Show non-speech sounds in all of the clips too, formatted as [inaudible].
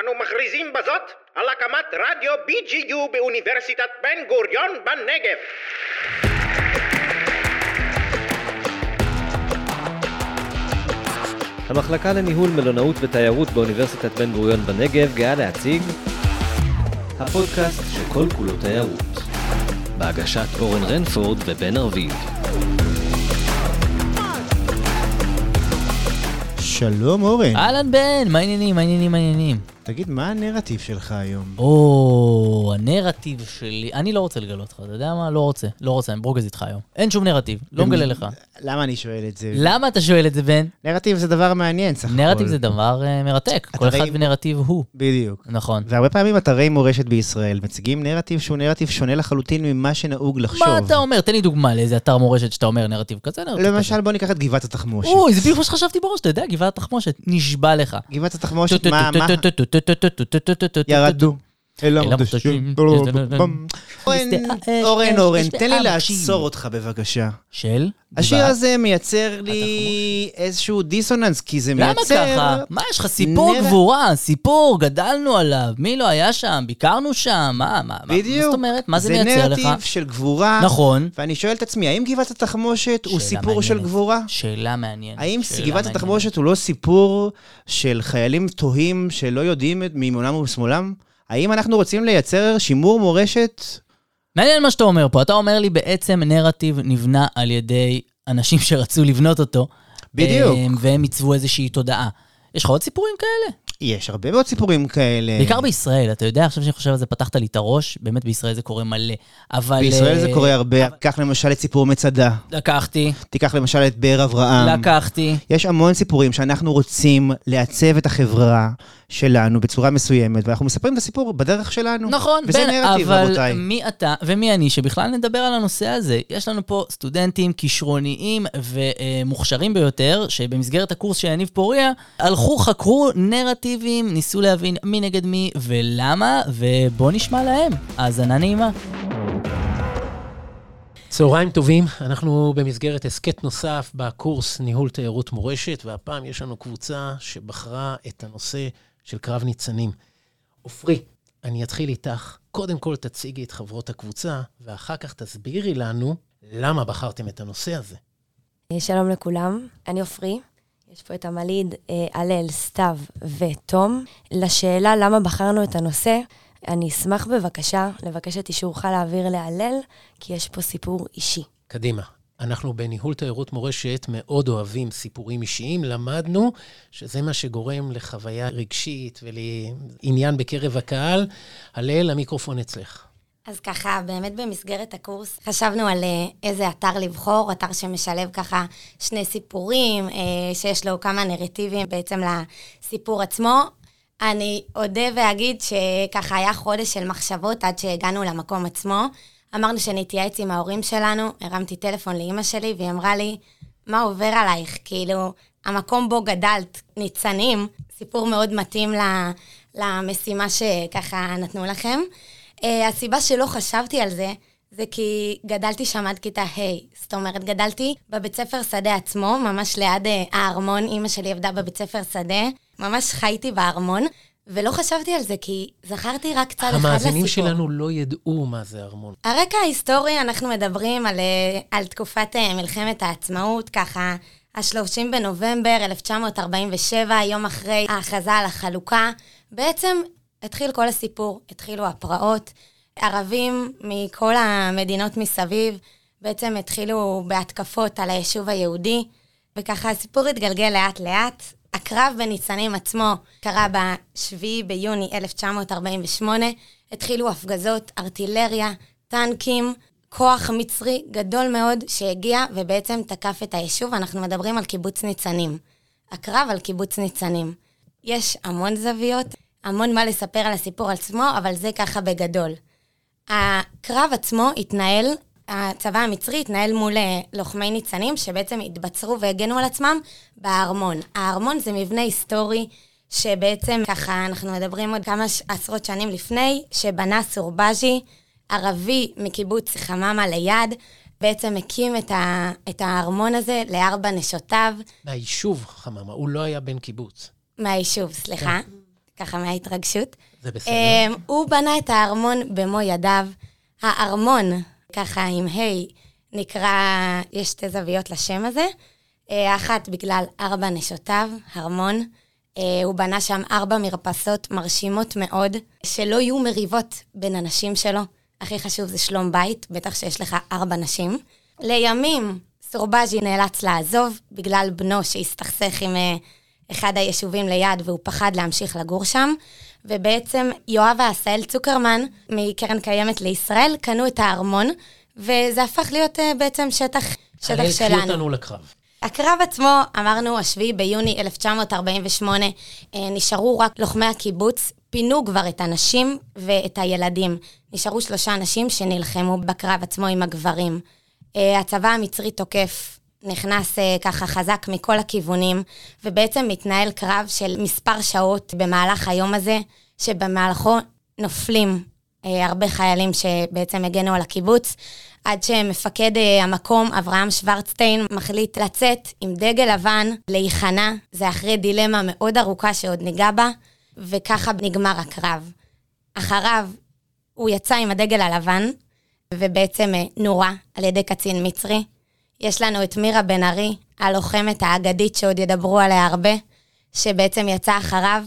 אנו מכריזים בזאת על הקמת רדיו BGU באוניברסיטת בן גוריון בנגב. המחלקה לניהול מלונאות ותיירות באוניברסיטת בן גוריון בנגב גאה להציג הפודקאסט שכל כולו תיירות בהגשת אורן רנפורד ובן ארביב שלום אורן. אהלן בן, מה העניינים, מה העניינים, מה העניינים? תגיד, מה הנרטיב שלך היום? או, הנרטיב שלי, אני לא רוצה לגלות לך, אתה יודע מה? לא רוצה, לא רוצה, אני ברוגז איתך היום. אין שום נרטיב, לא מגלה לך. למה אני שואל את זה? למה אתה שואל את זה, בן? נרטיב זה דבר מעניין, סך הכל. נרטיב זה דבר אה, מרתק, כל אחד ונרטיב הוא. בדיוק. נכון. והרבה פעמים אתרי מורשת בישראל מציגים נרטיב שהוא נרטיב שונה לחלוטין ממה שנהוג לחשוב. מה אתה אומר? תן לי דוגמה לאיזה אתר מורשת שאתה אומר נרטיב כזה, נרטיב כזה. למשל, בוא ניקח את גבעת התחמושת. אוי, זה בדיוק מה שחשבתי בראש, אתה יודע, גבעת התחמושת, נשבע לך. גבעת התחמושת, מה, מה? ירדו. אל אל המטושים. המטושים. אורן, בשדה אורן, האש, אורן, תן לי המוקשים. לעצור אותך בבקשה. של? השיר? הזה מייצר לי איזשהו דיסוננס, כי זה למה מייצר... ככה? מה, יש לך סיפור גבורה, סיפור, גדלנו עליו, מי לא היה שם, ביקרנו שם, מה, מה, מה, בדיוק. מה זאת אומרת? מה זה מייצר לך? זה נרטיב של גבורה. נכון. ואני שואל את עצמי, האם גבעת התחמושת הוא סיפור של. גבורה? שאלה מעניינת. האם גבעת. התחמושת הוא לא סיפור של חיילים תוהים שלא יודעים מימונם ומשמאלם? האם אנחנו רוצים לייצר שימור מורשת? מעניין מה שאתה אומר פה. אתה אומר לי בעצם נרטיב נבנה על ידי אנשים [laughs] שרצו לבנות אותו. בדיוק. אה, והם עיצבו איזושהי תודעה. יש לך עוד סיפורים כאלה? יש הרבה מאוד סיפורים כאלה. בעיקר בישראל, אתה יודע, עכשיו שאני חושב על זה, פתחת לי את הראש, באמת בישראל זה קורה מלא. אבל... בישראל זה אה, קורה הרבה. קח למשל את סיפור מצדה. לקחתי, תיקח למשל את באר אברהם. לקחתי. יש המון סיפורים שאנחנו רוצים לעצב את החברה שלנו בצורה מסוימת, ואנחנו מספרים את הסיפור בדרך שלנו. נכון, וזה בן, נרטיב, אבל רבותיי. מי אתה ומי אני שבכלל נדבר על הנושא הזה? יש לנו פה סטודנטים כישרוניים ומוכשרים ביותר, שבמסגרת הקורס של יניב פוריה, הלכו, חקרו נרטיבים, ניסו להבין מי נגד מי ולמה, ובואו נשמע להם. האזנה נעימה. צהריים טובים, אנחנו במסגרת הסכת נוסף בקורס ניהול תיירות מורשת, והפעם יש לנו קבוצה שבחרה את הנושא של קרב ניצנים. עופרי, אני אתחיל איתך. קודם כל תציגי את חברות הקבוצה, ואחר כך תסבירי לנו למה בחרתם את הנושא הזה. שלום לכולם, אני עופרי. יש פה את המליד אה, הלל, סתיו ותום. לשאלה למה בחרנו את הנושא, אני אשמח בבקשה לבקש את אישורך להעביר להלל, כי יש פה סיפור אישי. קדימה. אנחנו בניהול תיירות מורשת מאוד אוהבים סיפורים אישיים. למדנו שזה מה שגורם לחוויה רגשית ולעניין בקרב הקהל. הלל, המיקרופון אצלך. אז ככה, באמת במסגרת הקורס חשבנו על אה, איזה אתר לבחור, אתר שמשלב ככה שני סיפורים, אה, שיש לו כמה נרטיבים בעצם לסיפור עצמו. אני אודה ואגיד שככה היה חודש של מחשבות עד שהגענו למקום עצמו. אמרנו שנתייעץ עם ההורים שלנו, הרמתי טלפון לאימא שלי והיא אמרה לי, מה עובר עלייך? כאילו, המקום בו גדלת, ניצנים, סיפור מאוד מתאים למשימה שככה נתנו לכם. Uh, הסיבה שלא חשבתי על זה, זה כי גדלתי שם עד כיתה ה'. זאת אומרת, גדלתי בבית ספר שדה עצמו, ממש ליד uh, הארמון. אימא שלי עבדה בבית ספר שדה, ממש חייתי בארמון, ולא חשבתי על זה, כי זכרתי רק צד אחד לסיפור. המאזינים שלנו לא ידעו מה זה ארמון. הרקע ההיסטורי, אנחנו מדברים על, אה, על תקופת אה, מלחמת העצמאות, ככה, ה-30 בנובמבר 1947, יום אחרי ההכרזה על החלוקה. בעצם התחיל כל הסיפור, התחילו הפרעות. ערבים מכל המדינות מסביב בעצם התחילו בהתקפות על היישוב היהודי, וככה הסיפור התגלגל לאט-לאט. הקרב בניצנים עצמו קרה ב-7 ביוני 1948, התחילו הפגזות, ארטילריה, טנקים, כוח מצרי גדול מאוד שהגיע ובעצם תקף את היישוב. אנחנו מדברים על קיבוץ ניצנים. הקרב על קיבוץ ניצנים. יש המון זוויות, המון מה לספר על הסיפור עצמו, אבל זה ככה בגדול. הקרב עצמו התנהל, הצבא המצרי התנהל מול אה, לוחמי ניצנים, שבעצם התבצרו והגנו על עצמם בארמון. הארמון זה מבנה היסטורי, שבעצם ככה אנחנו מדברים עוד כמה עשרות שנים לפני, שבנה סורבז'י, ערבי מקיבוץ חממה ליד, בעצם הקים את, ה, את הארמון הזה לארבע נשותיו מהיישוב חממה, הוא לא היה בן קיבוץ. מהיישוב, סליחה. ככה מההתרגשות. זה בסדר. אמ, הוא בנה את הארמון במו ידיו. הארמון, ככה עם ה', נקרא, יש שתי זוויות לשם הזה. אה, אחת בגלל ארבע נשותיו, ארמון. אה, הוא בנה שם ארבע מרפסות מרשימות מאוד, שלא יהיו מריבות בין הנשים שלו. הכי חשוב זה שלום בית, בטח שיש לך ארבע נשים. לימים סורבז'י נאלץ לעזוב בגלל בנו שהסתכסך עם אה, אחד היישובים ליד והוא פחד להמשיך לגור שם. ובעצם יואב ועשהאל צוקרמן מקרן קיימת לישראל קנו את הארמון, וזה הפך להיות אה, בעצם שטח, שטח שלנו. אותנו לקרב. הקרב עצמו, אמרנו, השביעי ביוני 1948, אה, נשארו רק לוחמי הקיבוץ, פינו כבר את הנשים ואת הילדים. נשארו שלושה אנשים שנלחמו בקרב עצמו עם הגברים. אה, הצבא המצרי תוקף, נכנס אה, ככה חזק מכל הכיוונים, ובעצם מתנהל קרב של מספר שעות במהלך היום הזה, שבמהלכו נופלים אה, הרבה חיילים שבעצם הגנו על הקיבוץ, עד שמפקד אה, המקום, אברהם שוורצטיין, מחליט לצאת עם דגל לבן, להיכנע. זה אחרי דילמה מאוד ארוכה שעוד ניגע בה, וככה נגמר הקרב. אחריו הוא יצא עם הדגל הלבן, ובעצם אה, נורה על ידי קצין מצרי. יש לנו את מירה בן ארי, הלוחמת האגדית שעוד ידברו עליה הרבה, שבעצם יצאה אחריו,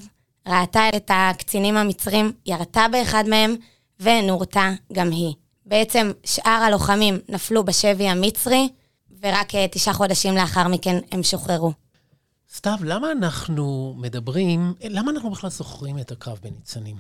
ראתה את הקצינים המצרים, ירתה באחד מהם, ונורתה גם היא. בעצם שאר הלוחמים נפלו בשבי המצרי, ורק אה, תשעה חודשים לאחר מכן הם שוחררו. סתיו, למה אנחנו מדברים, למה אנחנו בכלל זוכרים את הקרב בניצנים?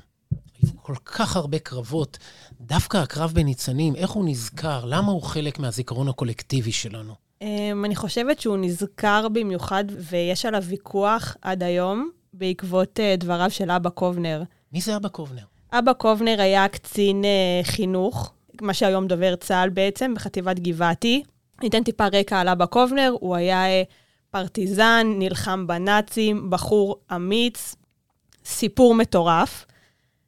כל כך הרבה קרבות, דווקא הקרב בניצנים, איך הוא נזכר? למה הוא חלק מהזיכרון הקולקטיבי שלנו? Um, אני חושבת שהוא נזכר במיוחד, ויש עליו ויכוח עד היום, בעקבות uh, דבריו של אבא קובנר. מי זה אבא קובנר? אבא קובנר היה קצין uh, חינוך, מה שהיום דובר צה"ל בעצם, בחטיבת גבעתי. ניתן טיפה רקע על אבא קובנר, הוא היה uh, פרטיזן, נלחם בנאצים, בחור אמיץ, סיפור מטורף.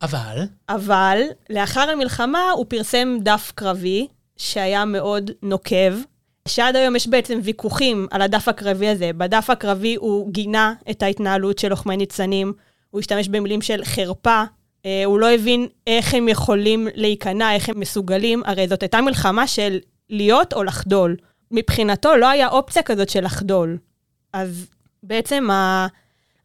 אבל, אבל לאחר המלחמה הוא פרסם דף קרבי שהיה מאוד נוקב, שעד היום יש בעצם ויכוחים על הדף הקרבי הזה. בדף הקרבי הוא גינה את ההתנהלות של לוחמי ניצנים, הוא השתמש במילים של חרפה, אה, הוא לא הבין איך הם יכולים להיכנע, איך הם מסוגלים, הרי זאת הייתה מלחמה של להיות או לחדול. מבחינתו לא היה אופציה כזאת של לחדול. אז בעצם ה...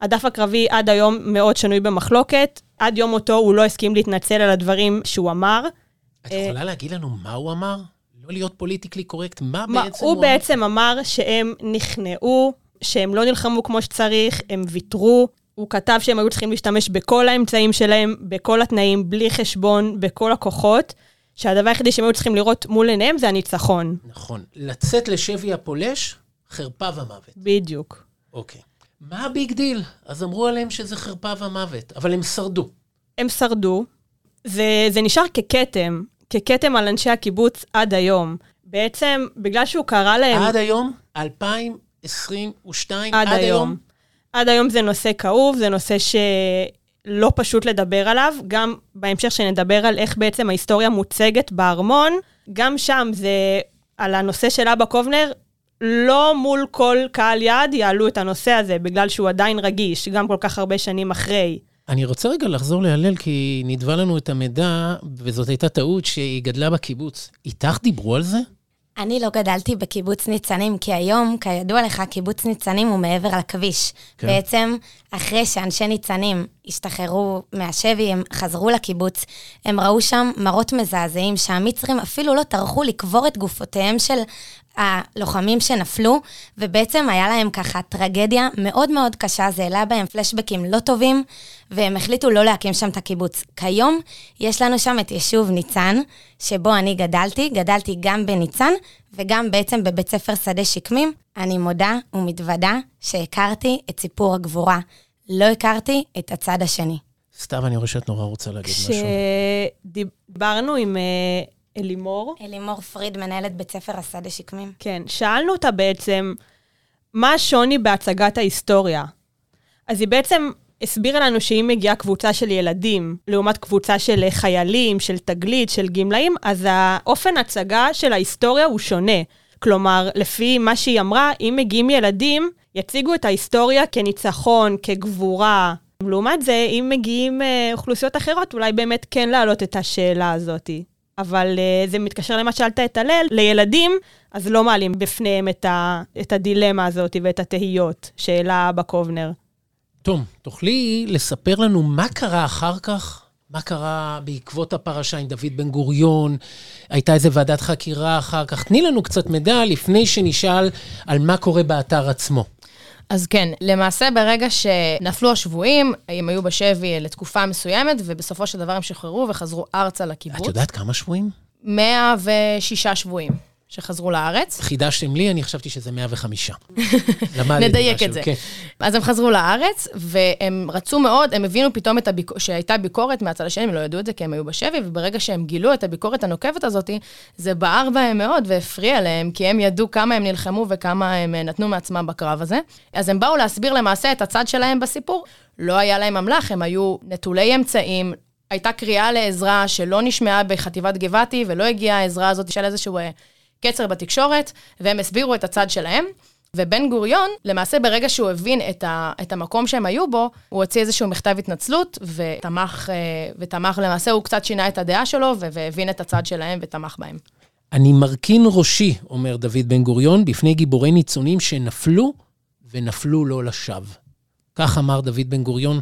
הדף הקרבי עד היום מאוד שנוי במחלוקת. עד יום מותו הוא לא הסכים להתנצל על הדברים שהוא אמר. את יכולה להגיד לנו מה הוא אמר? לא להיות politically correct, מה מה, בעצם הוא אמר? בעצם אמר שהם נכנעו, שהם לא נלחמו כמו שצריך, הם ויתרו. הוא כתב שהם היו צריכים להשתמש בכל האמצעים שלהם, בכל התנאים, בלי חשבון, בכל הכוחות, שהדבר היחידי שהם היו צריכים לראות מול עיניהם זה הניצחון. נכון. לצאת לשבי הפולש, חרפה ומוות. בדיוק. אוקיי. מה ה big deal? אז אמרו עליהם שזה חרפה ומוות, אבל הם שרדו. הם שרדו. זה, זה נשאר ככתם, ככתם על אנשי הקיבוץ עד היום. בעצם, בגלל שהוא קרא להם... עד היום, 2022, עד היום. עד היום זה נושא כאוב, זה נושא שלא פשוט לדבר עליו. גם בהמשך שנדבר על איך בעצם ההיסטוריה מוצגת בארמון, גם שם זה על הנושא של אבא קובנר, לא מול כל קהל יעד יעלו את הנושא הזה, בגלל שהוא עדיין רגיש, גם כל כך הרבה שנים אחרי. אני רוצה רגע לחזור להלל, כי נדבה לנו את המידע, וזאת הייתה טעות שהיא גדלה בקיבוץ. איתך דיברו על זה? אני לא גדלתי בקיבוץ ניצנים, כי היום, כידוע לך, קיבוץ ניצנים הוא מעבר לכביש. כן. בעצם, אחרי שאנשי ניצנים השתחררו מהשבי, הם חזרו לקיבוץ, הם ראו שם מראות מזעזעים שהמצרים אפילו לא טרחו לקבור את גופותיהם של הלוחמים שנפלו, ובעצם היה להם ככה טרגדיה מאוד מאוד קשה, זה העלה בהם פלשבקים לא טובים, והם החליטו לא להקים שם את הקיבוץ. כיום יש לנו שם את יישוב ניצן, שבו אני גדלתי, גדלתי גם בניצן וגם בעצם בבית ספר שדה שקמים. אני מודה ומתוודה שהכרתי את סיפור הגבורה. לא הכרתי את הצד השני. סתיו, אני רואה שאת נורא רוצה להגיד משהו. כשדיברנו עם אה, אלימור, אלימור פריד, מנהלת בית ספר השדה שקמים. כן, שאלנו אותה בעצם, מה השוני בהצגת ההיסטוריה? אז היא בעצם הסבירה לנו שאם מגיעה קבוצה של ילדים, לעומת קבוצה של חיילים, של תגלית, של גמלאים, אז האופן הצגה של ההיסטוריה הוא שונה. כלומר, לפי מה שהיא אמרה, אם מגיעים ילדים, יציגו את ההיסטוריה כניצחון, כגבורה, לעומת זה, אם מגיעים אה, אוכלוסיות אחרות, אולי באמת כן להעלות את השאלה הזאת. אבל אה, זה מתקשר למה שאלת את הלל, לילדים, אז לא מעלים בפניהם את, ה, את הדילמה הזאת ואת התהיות שהעלה אבא קובנר. תום, תוכלי לספר לנו מה קרה אחר כך? מה קרה בעקבות הפרשה עם דוד בן גוריון? הייתה איזה ועדת חקירה אחר כך? תני לנו קצת מידע לפני שנשאל על מה קורה באתר עצמו. אז כן, למעשה ברגע שנפלו השבויים, הם היו בשבי לתקופה מסוימת, ובסופו של דבר הם שחררו וחזרו ארצה לקיבוץ. את יודעת כמה שבויים? 106 שבויים. שחזרו לארץ. חידשתם לי, אני חשבתי שזה 105. [laughs] נדייק את זה. כן. אז הם חזרו לארץ, והם רצו מאוד, הם הבינו פתאום הביק... שהייתה ביקורת מהצד השני, הם לא ידעו את זה כי הם היו בשבי, וברגע שהם גילו את הביקורת הנוקבת הזאת, זה בער בהם מאוד והפריע להם, כי הם ידעו כמה הם נלחמו וכמה הם אה, נתנו מעצמם בקרב הזה. אז הם באו להסביר למעשה את הצד שלהם בסיפור. לא היה להם אמל"ח, הם היו נטולי אמצעים, הייתה קריאה לעזרה שלא נשמעה בחטיבת גבעתי, ולא הגיעה העזרה הזאת של איזשהו אה, קצר בתקשורת, והם הסבירו את הצד שלהם. ובן גוריון, למעשה ברגע שהוא הבין את, ה, את המקום שהם היו בו, הוא הוציא איזשהו מכתב התנצלות, ותמך, אה, ותמך למעשה, הוא קצת שינה את הדעה שלו, והבין את הצד שלהם ותמך בהם. אני מרכין ראשי, אומר דוד בן גוריון, בפני גיבורי ניצונים שנפלו ונפלו לא לשווא. כך אמר דוד בן גוריון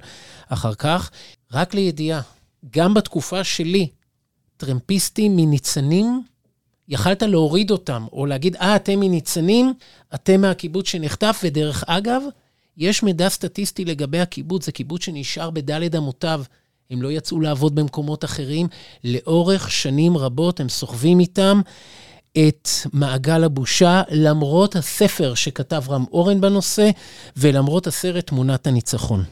אחר כך. רק לידיעה, גם בתקופה שלי, טרמפיסטים מניצנים יכלת להוריד אותם, או להגיד, אה, אתם מניצנים, אתם מהקיבוץ שנחטף, ודרך אגב, יש מידע סטטיסטי לגבי הקיבוץ, זה קיבוץ שנשאר בדלת אמותיו. הם לא יצאו לעבוד במקומות אחרים. לאורך שנים רבות הם סוחבים איתם את מעגל הבושה, למרות הספר שכתב רם אורן בנושא, ולמרות הסרט תמונת הניצחון.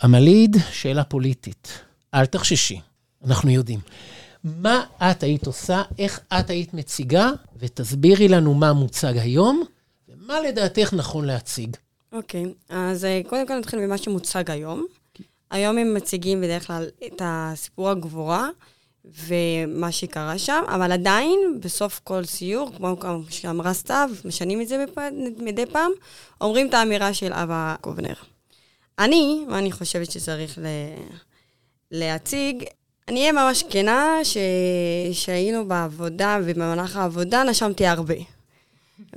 המליד, שאלה פוליטית. אל תחששי, אנחנו יודעים. מה את היית עושה, איך את היית מציגה, ותסבירי לנו מה מוצג היום, ומה לדעתך נכון להציג. אוקיי, okay, אז אה, קודם כל נתחיל ממה שמוצג היום. היום הם מציגים בדרך כלל את הסיפור הגבורה ומה שקרה שם, אבל עדיין, בסוף כל סיור, כמו שאמרה סתיו, משנים את זה מדי פעם, אומרים את האמירה של אבא קובנר. אני, מה אני חושבת שצריך ל... להציג, אני אהיה ממש כנה, שהיינו בעבודה, ובמהלך העבודה נשמתי הרבה.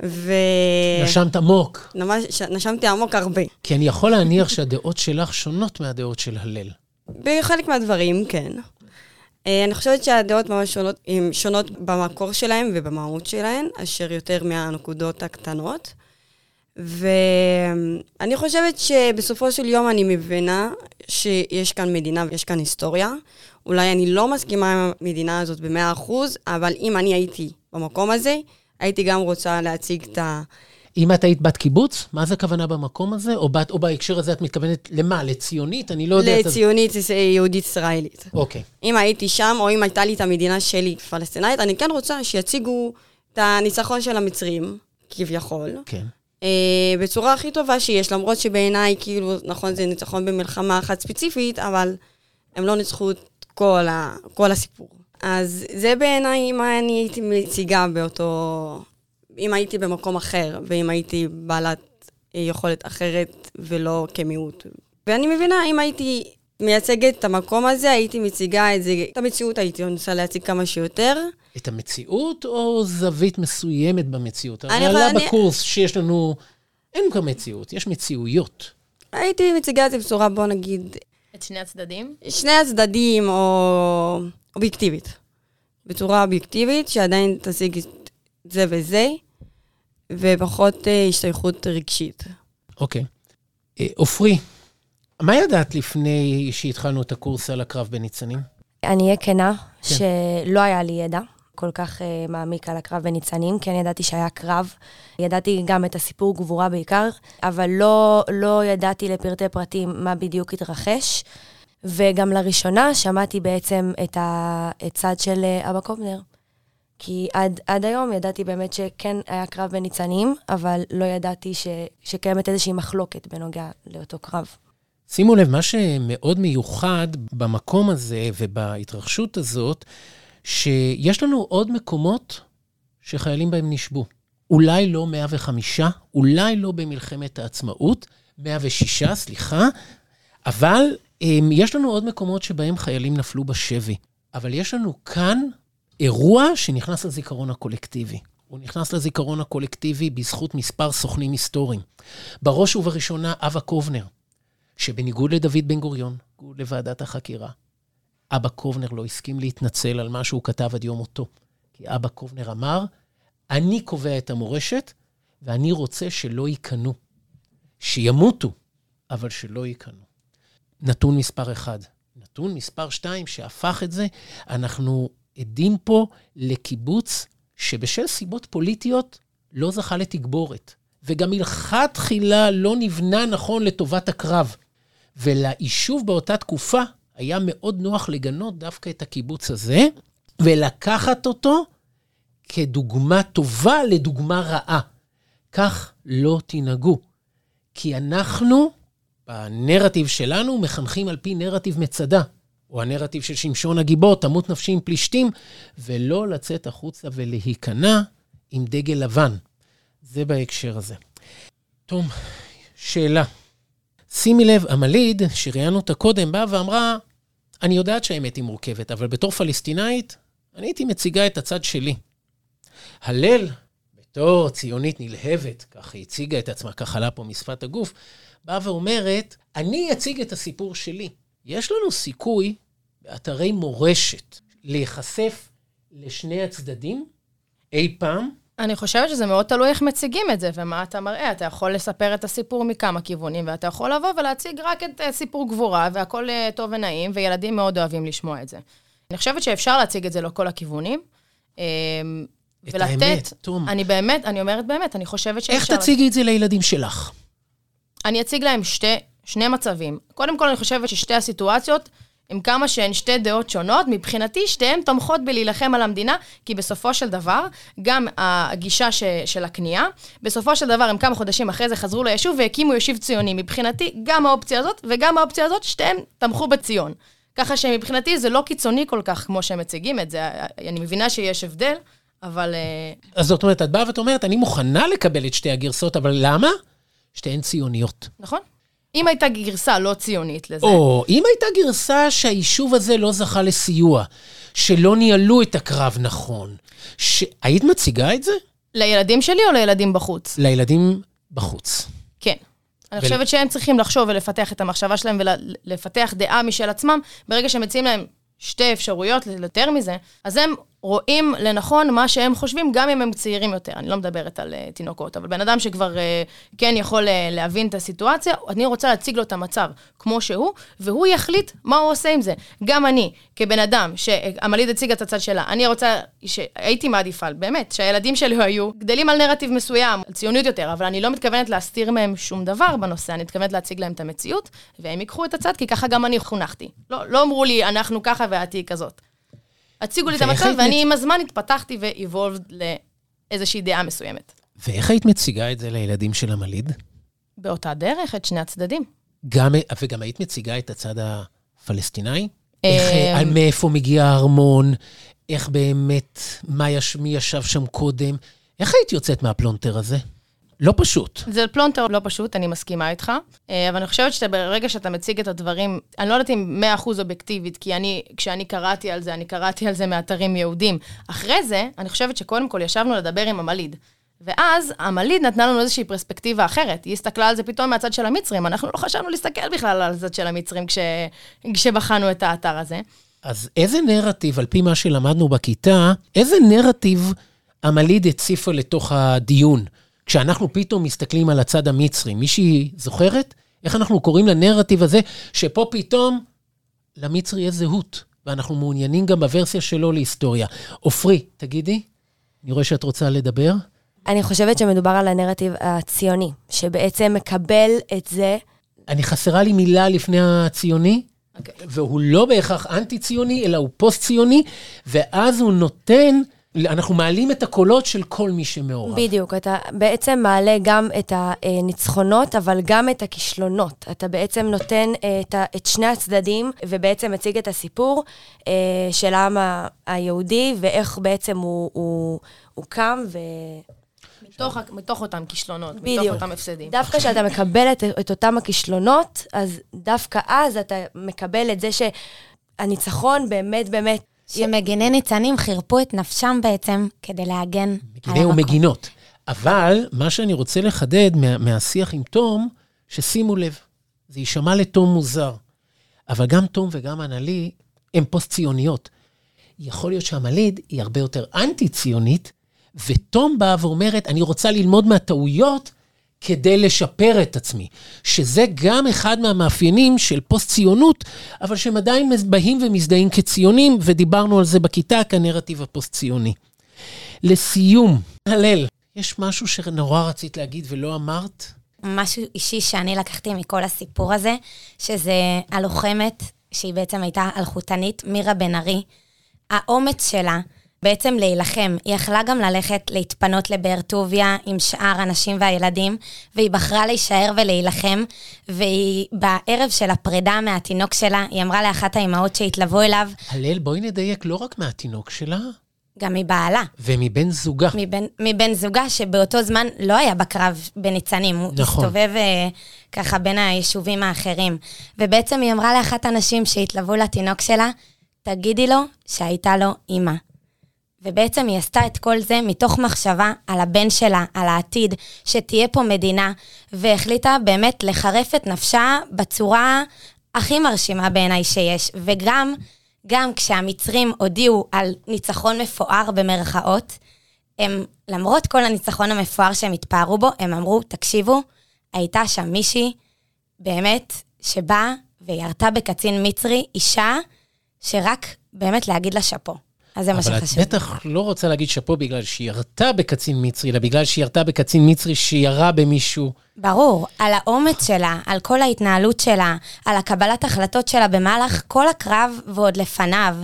ו... נשמת עמוק. נמש... נשמתי עמוק הרבה. כי אני יכול להניח שהדעות שלך שונות מהדעות של הלל. בחלק מהדברים, כן. אה, אני חושבת שהדעות ממש שונות, הן שונות במקור שלהן ובמהות שלהן, אשר יותר מהנקודות הקטנות. ואני חושבת שבסופו של יום אני מבינה שיש כאן מדינה ויש כאן היסטוריה. אולי אני לא מסכימה עם המדינה הזאת במאה אחוז, אבל אם אני הייתי במקום הזה, הייתי גם רוצה להציג את ה... אם את היית בת קיבוץ, מה זה הכוונה במקום הזה? או, בת, או בהקשר הזה את מתכוונת למה? לציונית? אני לא יודעת. לציונית, זה יהודית ישראלית. אוקיי. אם הייתי שם, או אם הייתה לי את המדינה שלי פלסטינאית, אני כן רוצה שיציגו את הניצחון של המצרים, כביכול. כן. אה, בצורה הכי טובה שיש, למרות שבעיניי, כאילו, נכון, זה ניצחון במלחמה אחת ספציפית, אבל הם לא ניצחו את כל, ה, כל הסיפור. אז זה בעיניי מה אני הייתי מציגה באותו... אם הייתי במקום אחר, ואם הייתי בעלת יכולת אחרת ולא כמיעוט. ואני מבינה, אם הייתי מייצגת את המקום הזה, הייתי מציגה את זה, את המציאות הייתי מנסה להציג כמה שיותר. את המציאות או זווית מסוימת במציאות? הרי עלה אני... בקורס שיש לנו, אין גם מציאות, יש מציאויות. הייתי מציגה את זה בצורה, בוא נגיד, את שני הצדדים? שני הצדדים, או אובייקטיבית. בצורה אובייקטיבית, שעדיין תשיג את זה וזה, ופחות uh, השתייכות רגשית. אוקיי. אה, עופרי, מה ידעת לפני שהתחלנו את הקורס על הקרב בניצנים? אני אהיה כנה, כן. שלא היה לי ידע. כל כך uh, מעמיק על הקרב בניצנים, כן ידעתי שהיה קרב. ידעתי גם את הסיפור גבורה בעיקר, אבל לא, לא ידעתי לפרטי פרטים מה בדיוק התרחש. וגם לראשונה שמעתי בעצם את הצד של uh, אבא קובנר. כי עד, עד היום ידעתי באמת שכן היה קרב בניצנים, אבל לא ידעתי ש, שקיימת איזושהי מחלוקת בנוגע לאותו קרב. שימו לב, מה שמאוד מיוחד במקום הזה ובהתרחשות הזאת, שיש לנו עוד מקומות שחיילים בהם נשבו. אולי לא 105, אולי לא במלחמת העצמאות, 106, סליחה, אבל אמ, יש לנו עוד מקומות שבהם חיילים נפלו בשבי, אבל יש לנו כאן אירוע שנכנס לזיכרון הקולקטיבי. הוא נכנס לזיכרון הקולקטיבי בזכות מספר סוכנים היסטוריים. בראש ובראשונה אבא קובנר, שבניגוד לדוד בן גוריון, לוועדת החקירה, אבא קובנר לא הסכים להתנצל על מה שהוא כתב עד יום מותו. כי אבא קובנר אמר, אני קובע את המורשת, ואני רוצה שלא ייכנו. שימותו, אבל שלא ייכנו. נתון מספר אחד. נתון מספר שתיים, שהפך את זה, אנחנו עדים פה לקיבוץ שבשל סיבות פוליטיות לא זכה לתגבורת, וגם מלכתחילה לא נבנה נכון לטובת הקרב. וליישוב באותה תקופה היה מאוד נוח לגנות דווקא את הקיבוץ הזה, ולקחת אותו כדוגמה טובה לדוגמה רעה. כך לא תנהגו. כי אנחנו, בנרטיב שלנו, מחנכים על פי נרטיב מצדה, או הנרטיב של שמשון הגיבור, תמות נפשי עם פלישתים, ולא לצאת החוצה ולהיכנע עם דגל לבן. זה בהקשר הזה. טוב, שאלה. שימי לב, המליד, שראיינו אותה קודם, באה ואמרה, אני יודעת שהאמת היא מורכבת, אבל בתור פלסטינאית, אני הייתי מציגה את הצד שלי. הלל, בתור ציונית נלהבת, ככה הציגה את עצמה, ככה עלה פה משפת הגוף, באה ואומרת, אני אציג את הסיפור שלי. יש לנו סיכוי באתרי מורשת להיחשף לשני הצדדים אי פעם? אני חושבת שזה מאוד תלוי איך מציגים את זה ומה אתה מראה. אתה יכול לספר את הסיפור מכמה כיוונים, ואתה יכול לבוא ולהציג רק את uh, סיפור גבורה, והכול uh, טוב ונעים, וילדים מאוד אוהבים לשמוע את זה. אני חושבת שאפשר להציג את זה לכל הכיוונים. Um, את ולתת, האמת, תום. אני באמת, אני אומרת באמת, אני חושבת שאפשר... איך תציגי לה... את זה לילדים שלך? אני אציג להם שתי, שני מצבים. קודם כל, אני חושבת ששתי הסיטואציות, עם כמה שהן שתי דעות שונות, מבחינתי שתיהן תומכות בלהילחם על המדינה, כי בסופו של דבר, גם הגישה ש, של הכניעה, בסופו של דבר, הם כמה חודשים אחרי זה חזרו ליישוב והקימו יישוב ציוני. מבחינתי, גם האופציה הזאת וגם האופציה הזאת, שתיהן תמכו בציון. ככה שמבחינתי זה לא קיצוני כל כך כמו שהם מציגים את זה. אני מבינה שיש הבדל, אבל... אה, אז זאת אומרת, את באה ואת אומרת, אני מוכנה לקבל את שתי הגרסאות, אבל למה? שתיהן ציוניות. נכון. אם הייתה גרסה לא ציונית לזה. או, אם הייתה גרסה שהיישוב הזה לא זכה לסיוע, שלא ניהלו את הקרב נכון, ש... היית מציגה את זה? לילדים שלי או לילדים בחוץ? לילדים בחוץ. כן. אני ול... חושבת שהם צריכים לחשוב ולפתח את המחשבה שלהם ולפתח דעה משל עצמם. ברגע שמציעים להם שתי אפשרויות, יותר מזה, אז הם רואים לנכון מה שהם חושבים, גם אם הם צעירים יותר. אני לא מדברת על uh, תינוקות, אבל בן אדם שכבר uh, כן יכול uh, להבין את הסיטואציה, אני רוצה להציג לו את המצב כמו שהוא, והוא יחליט מה הוא עושה עם זה. גם אני, כבן אדם, שעמלית הציגה את הצד שלה, אני רוצה, שהייתי מעדיפה, באמת, שהילדים שלי היו גדלים על נרטיב מסוים, על ציוניות יותר, אבל אני לא מתכוונת להסתיר מהם שום דבר בנושא, אני מתכוונת להציג להם את המציאות, והם ייקחו את הצד, כי ככה גם אני חונכתי. לא, לא אמרו לי, אנחנו ככה ואת תהיי כזאת. הציגו לי את המצב, ואני עם הזמן התפתחתי ואיבולד לאיזושהי דעה מסוימת. ואיך היית מציגה את זה לילדים של המליד? באותה דרך, את שני הצדדים. גם, וגם היית מציגה את הצד הפלסטיני? איך, אה, על מאיפה מגיע הארמון? איך באמת, מה יש, מי ישב שם קודם? איך היית יוצאת מהפלונטר הזה? לא פשוט. זה פלונטר לא פשוט, אני מסכימה איתך. אה, אבל אני חושבת שברגע שאתה מציג את הדברים, אני לא יודעת אם 100% אובייקטיבית, כי אני, כשאני קראתי על זה, אני קראתי על זה מאתרים יהודים. אחרי זה, אני חושבת שקודם כל ישבנו לדבר עם המליד. ואז המליד נתנה לנו איזושהי פרספקטיבה אחרת. היא הסתכלה על זה פתאום מהצד של המצרים. אנחנו לא חשבנו להסתכל בכלל על הצד של המצרים כש... כשבחנו את האתר הזה. אז איזה נרטיב, על פי מה שלמדנו בכיתה, איזה נרטיב המליד הציפה לתוך הדיון? כשאנחנו פתאום מסתכלים על הצד המצרי, מישהי זוכרת? איך אנחנו קוראים לנרטיב הזה, שפה פתאום למצרי יש זהות, ואנחנו מעוניינים גם בוורסיה שלו להיסטוריה. עופרי, תגידי, אני רואה שאת רוצה לדבר. אני חושבת שמדובר על הנרטיב הציוני, שבעצם מקבל את זה... אני חסרה לי מילה לפני הציוני, okay. אוקיי. והוא לא בהכרח אנטי-ציוני, אלא הוא פוסט-ציוני, ואז הוא נותן אנחנו מעלים את הקולות של כל מי שמעורב. בדיוק, אתה בעצם מעלה גם את הניצחונות, אבל גם את הכישלונות. אתה בעצם נותן אה, את, את שני הצדדים, ובעצם מציג את הסיפור אה, של העם היהודי, ואיך בעצם הוא, הוא, הוא קם ו... מתוך, מתוך אותם כישלונות, בדיוק. מתוך אותם הפסדים. דווקא כשאתה מקבל את, את אותם הכישלונות, אז דווקא אז אתה מקבל את זה שהניצחון באמת באמת... שמגיני ניצנים חירפו את נפשם בעצם כדי להגן על המקום. מגיני ומגינות. אבל מה שאני רוצה לחדד מה, מהשיח עם תום, ששימו לב, זה יישמע לתום מוזר, אבל גם תום וגם אנלי הן פוסט-ציוניות. יכול להיות שהמליד היא הרבה יותר אנטי-ציונית, ותום באה ואומרת, אני רוצה ללמוד מהטעויות כדי לשפר את עצמי, שזה גם אחד מהמאפיינים של פוסט-ציונות, אבל שהם עדיין באים ומזדהים כציונים, ודיברנו על זה בכיתה כנרטיב הפוסט-ציוני. לסיום, הלל, יש משהו שנורא רצית להגיד ולא אמרת? משהו אישי שאני לקחתי מכל הסיפור הזה, שזה הלוחמת, שהיא בעצם הייתה אלחוטנית, מירה בן ארי. האומץ שלה בעצם להילחם. היא יכלה גם ללכת להתפנות לבאר טוביה עם שאר הנשים והילדים, והיא בחרה להישאר ולהילחם, והיא בערב של הפרידה מהתינוק שלה, היא אמרה לאחת האימהות שהתלוו אליו... הלל, בואי נדייק לא רק מהתינוק שלה, גם מבעלה. ומבן זוגה. מבן, מבן זוגה, שבאותו זמן לא היה בקרב בניצנים. הוא נכון. הסתובב uh, ככה בין היישובים האחרים. ובעצם היא אמרה לאחת הנשים שהתלוו לתינוק שלה, תגידי לו שהייתה לו אימא. ובעצם היא עשתה את כל זה מתוך מחשבה על הבן שלה, על העתיד, שתהיה פה מדינה, והחליטה באמת לחרף את נפשה בצורה הכי מרשימה בעיניי שיש. וגם גם כשהמצרים הודיעו על ניצחון מפואר במרכאות, הם, למרות כל הניצחון המפואר שהם התפארו בו, הם אמרו, תקשיבו, הייתה שם מישהי, באמת, שבאה וירתה בקצין מצרי, אישה, שרק באמת להגיד לה שאפו. אז זה מה שחשוב. אבל את בטח לא רוצה להגיד שאפו בגלל שהיא ירתה בקצין מצרי, אלא בגלל שהיא ירתה בקצין מצרי שירה במישהו. ברור, על האומץ שלה, על כל ההתנהלות שלה, על הקבלת החלטות שלה במהלך כל הקרב ועוד לפניו.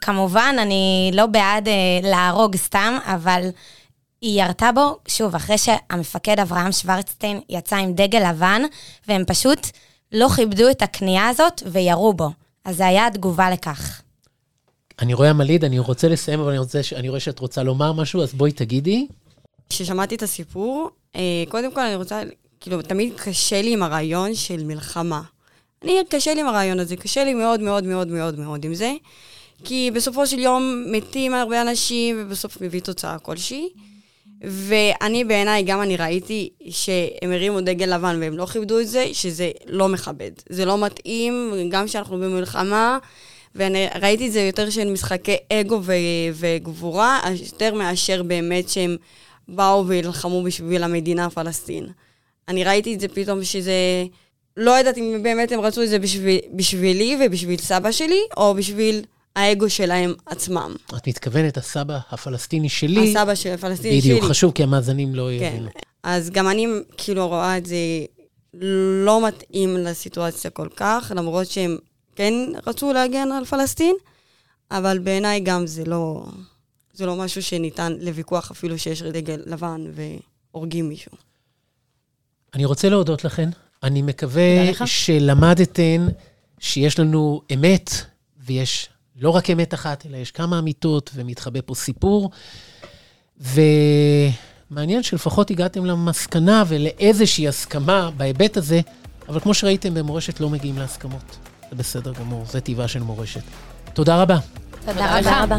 כמובן, אני לא בעד אה, להרוג סתם, אבל היא ירתה בו, שוב, אחרי שהמפקד אברהם שוורצטיין יצא עם דגל לבן, והם פשוט לא כיבדו את הכניעה הזאת וירו בו. אז זה היה התגובה לכך. אני רואה המליד, אני רוצה לסיים, אבל אני, רוצה, אני רואה שאת רוצה לומר משהו, אז בואי תגידי. כששמעתי את הסיפור, אה, קודם כל אני רוצה, כאילו, תמיד קשה לי עם הרעיון של מלחמה. אני, קשה לי עם הרעיון הזה, קשה לי מאוד מאוד מאוד מאוד מאוד עם זה, כי בסופו של יום מתים הרבה אנשים, ובסוף מביא תוצאה כלשהי. ואני בעיניי, גם אני ראיתי שהם הרימו דגל לבן והם לא כיבדו את זה, שזה לא מכבד. זה לא מתאים, גם כשאנחנו במלחמה, ואני ראיתי את זה יותר של משחקי אגו ו- וגבורה, יותר מאשר באמת שהם באו והילחמו בשביל המדינה הפלסטין. אני ראיתי את זה פתאום שזה... לא יודעת אם באמת הם רצו את זה בשביל, בשבילי ובשביל סבא שלי, או בשביל האגו שלהם עצמם. את מתכוונת, הסבא הפלסטיני שלי. הסבא של הפלסטיני שלי. בדיוק, חשוב, כי המאזינים לא כן. יבינו. אז גם אני כאילו רואה את זה לא מתאים לסיטואציה כל כך, למרות שהם כן רצו להגן על פלסטין, אבל בעיניי גם זה לא, זה לא משהו שניתן לוויכוח אפילו שיש דגל לבן והורגים מישהו. אני רוצה להודות לכן. אני מקווה שלמדתן שיש לנו אמת, ויש לא רק אמת אחת, אלא יש כמה אמיתות, ומתחבא פה סיפור. ומעניין שלפחות הגעתם למסקנה ולאיזושהי הסכמה בהיבט הזה, אבל כמו שראיתם, במורשת לא מגיעים להסכמות. זה בסדר גמור, זה טבעה של מורשת. תודה רבה. תודה רבה.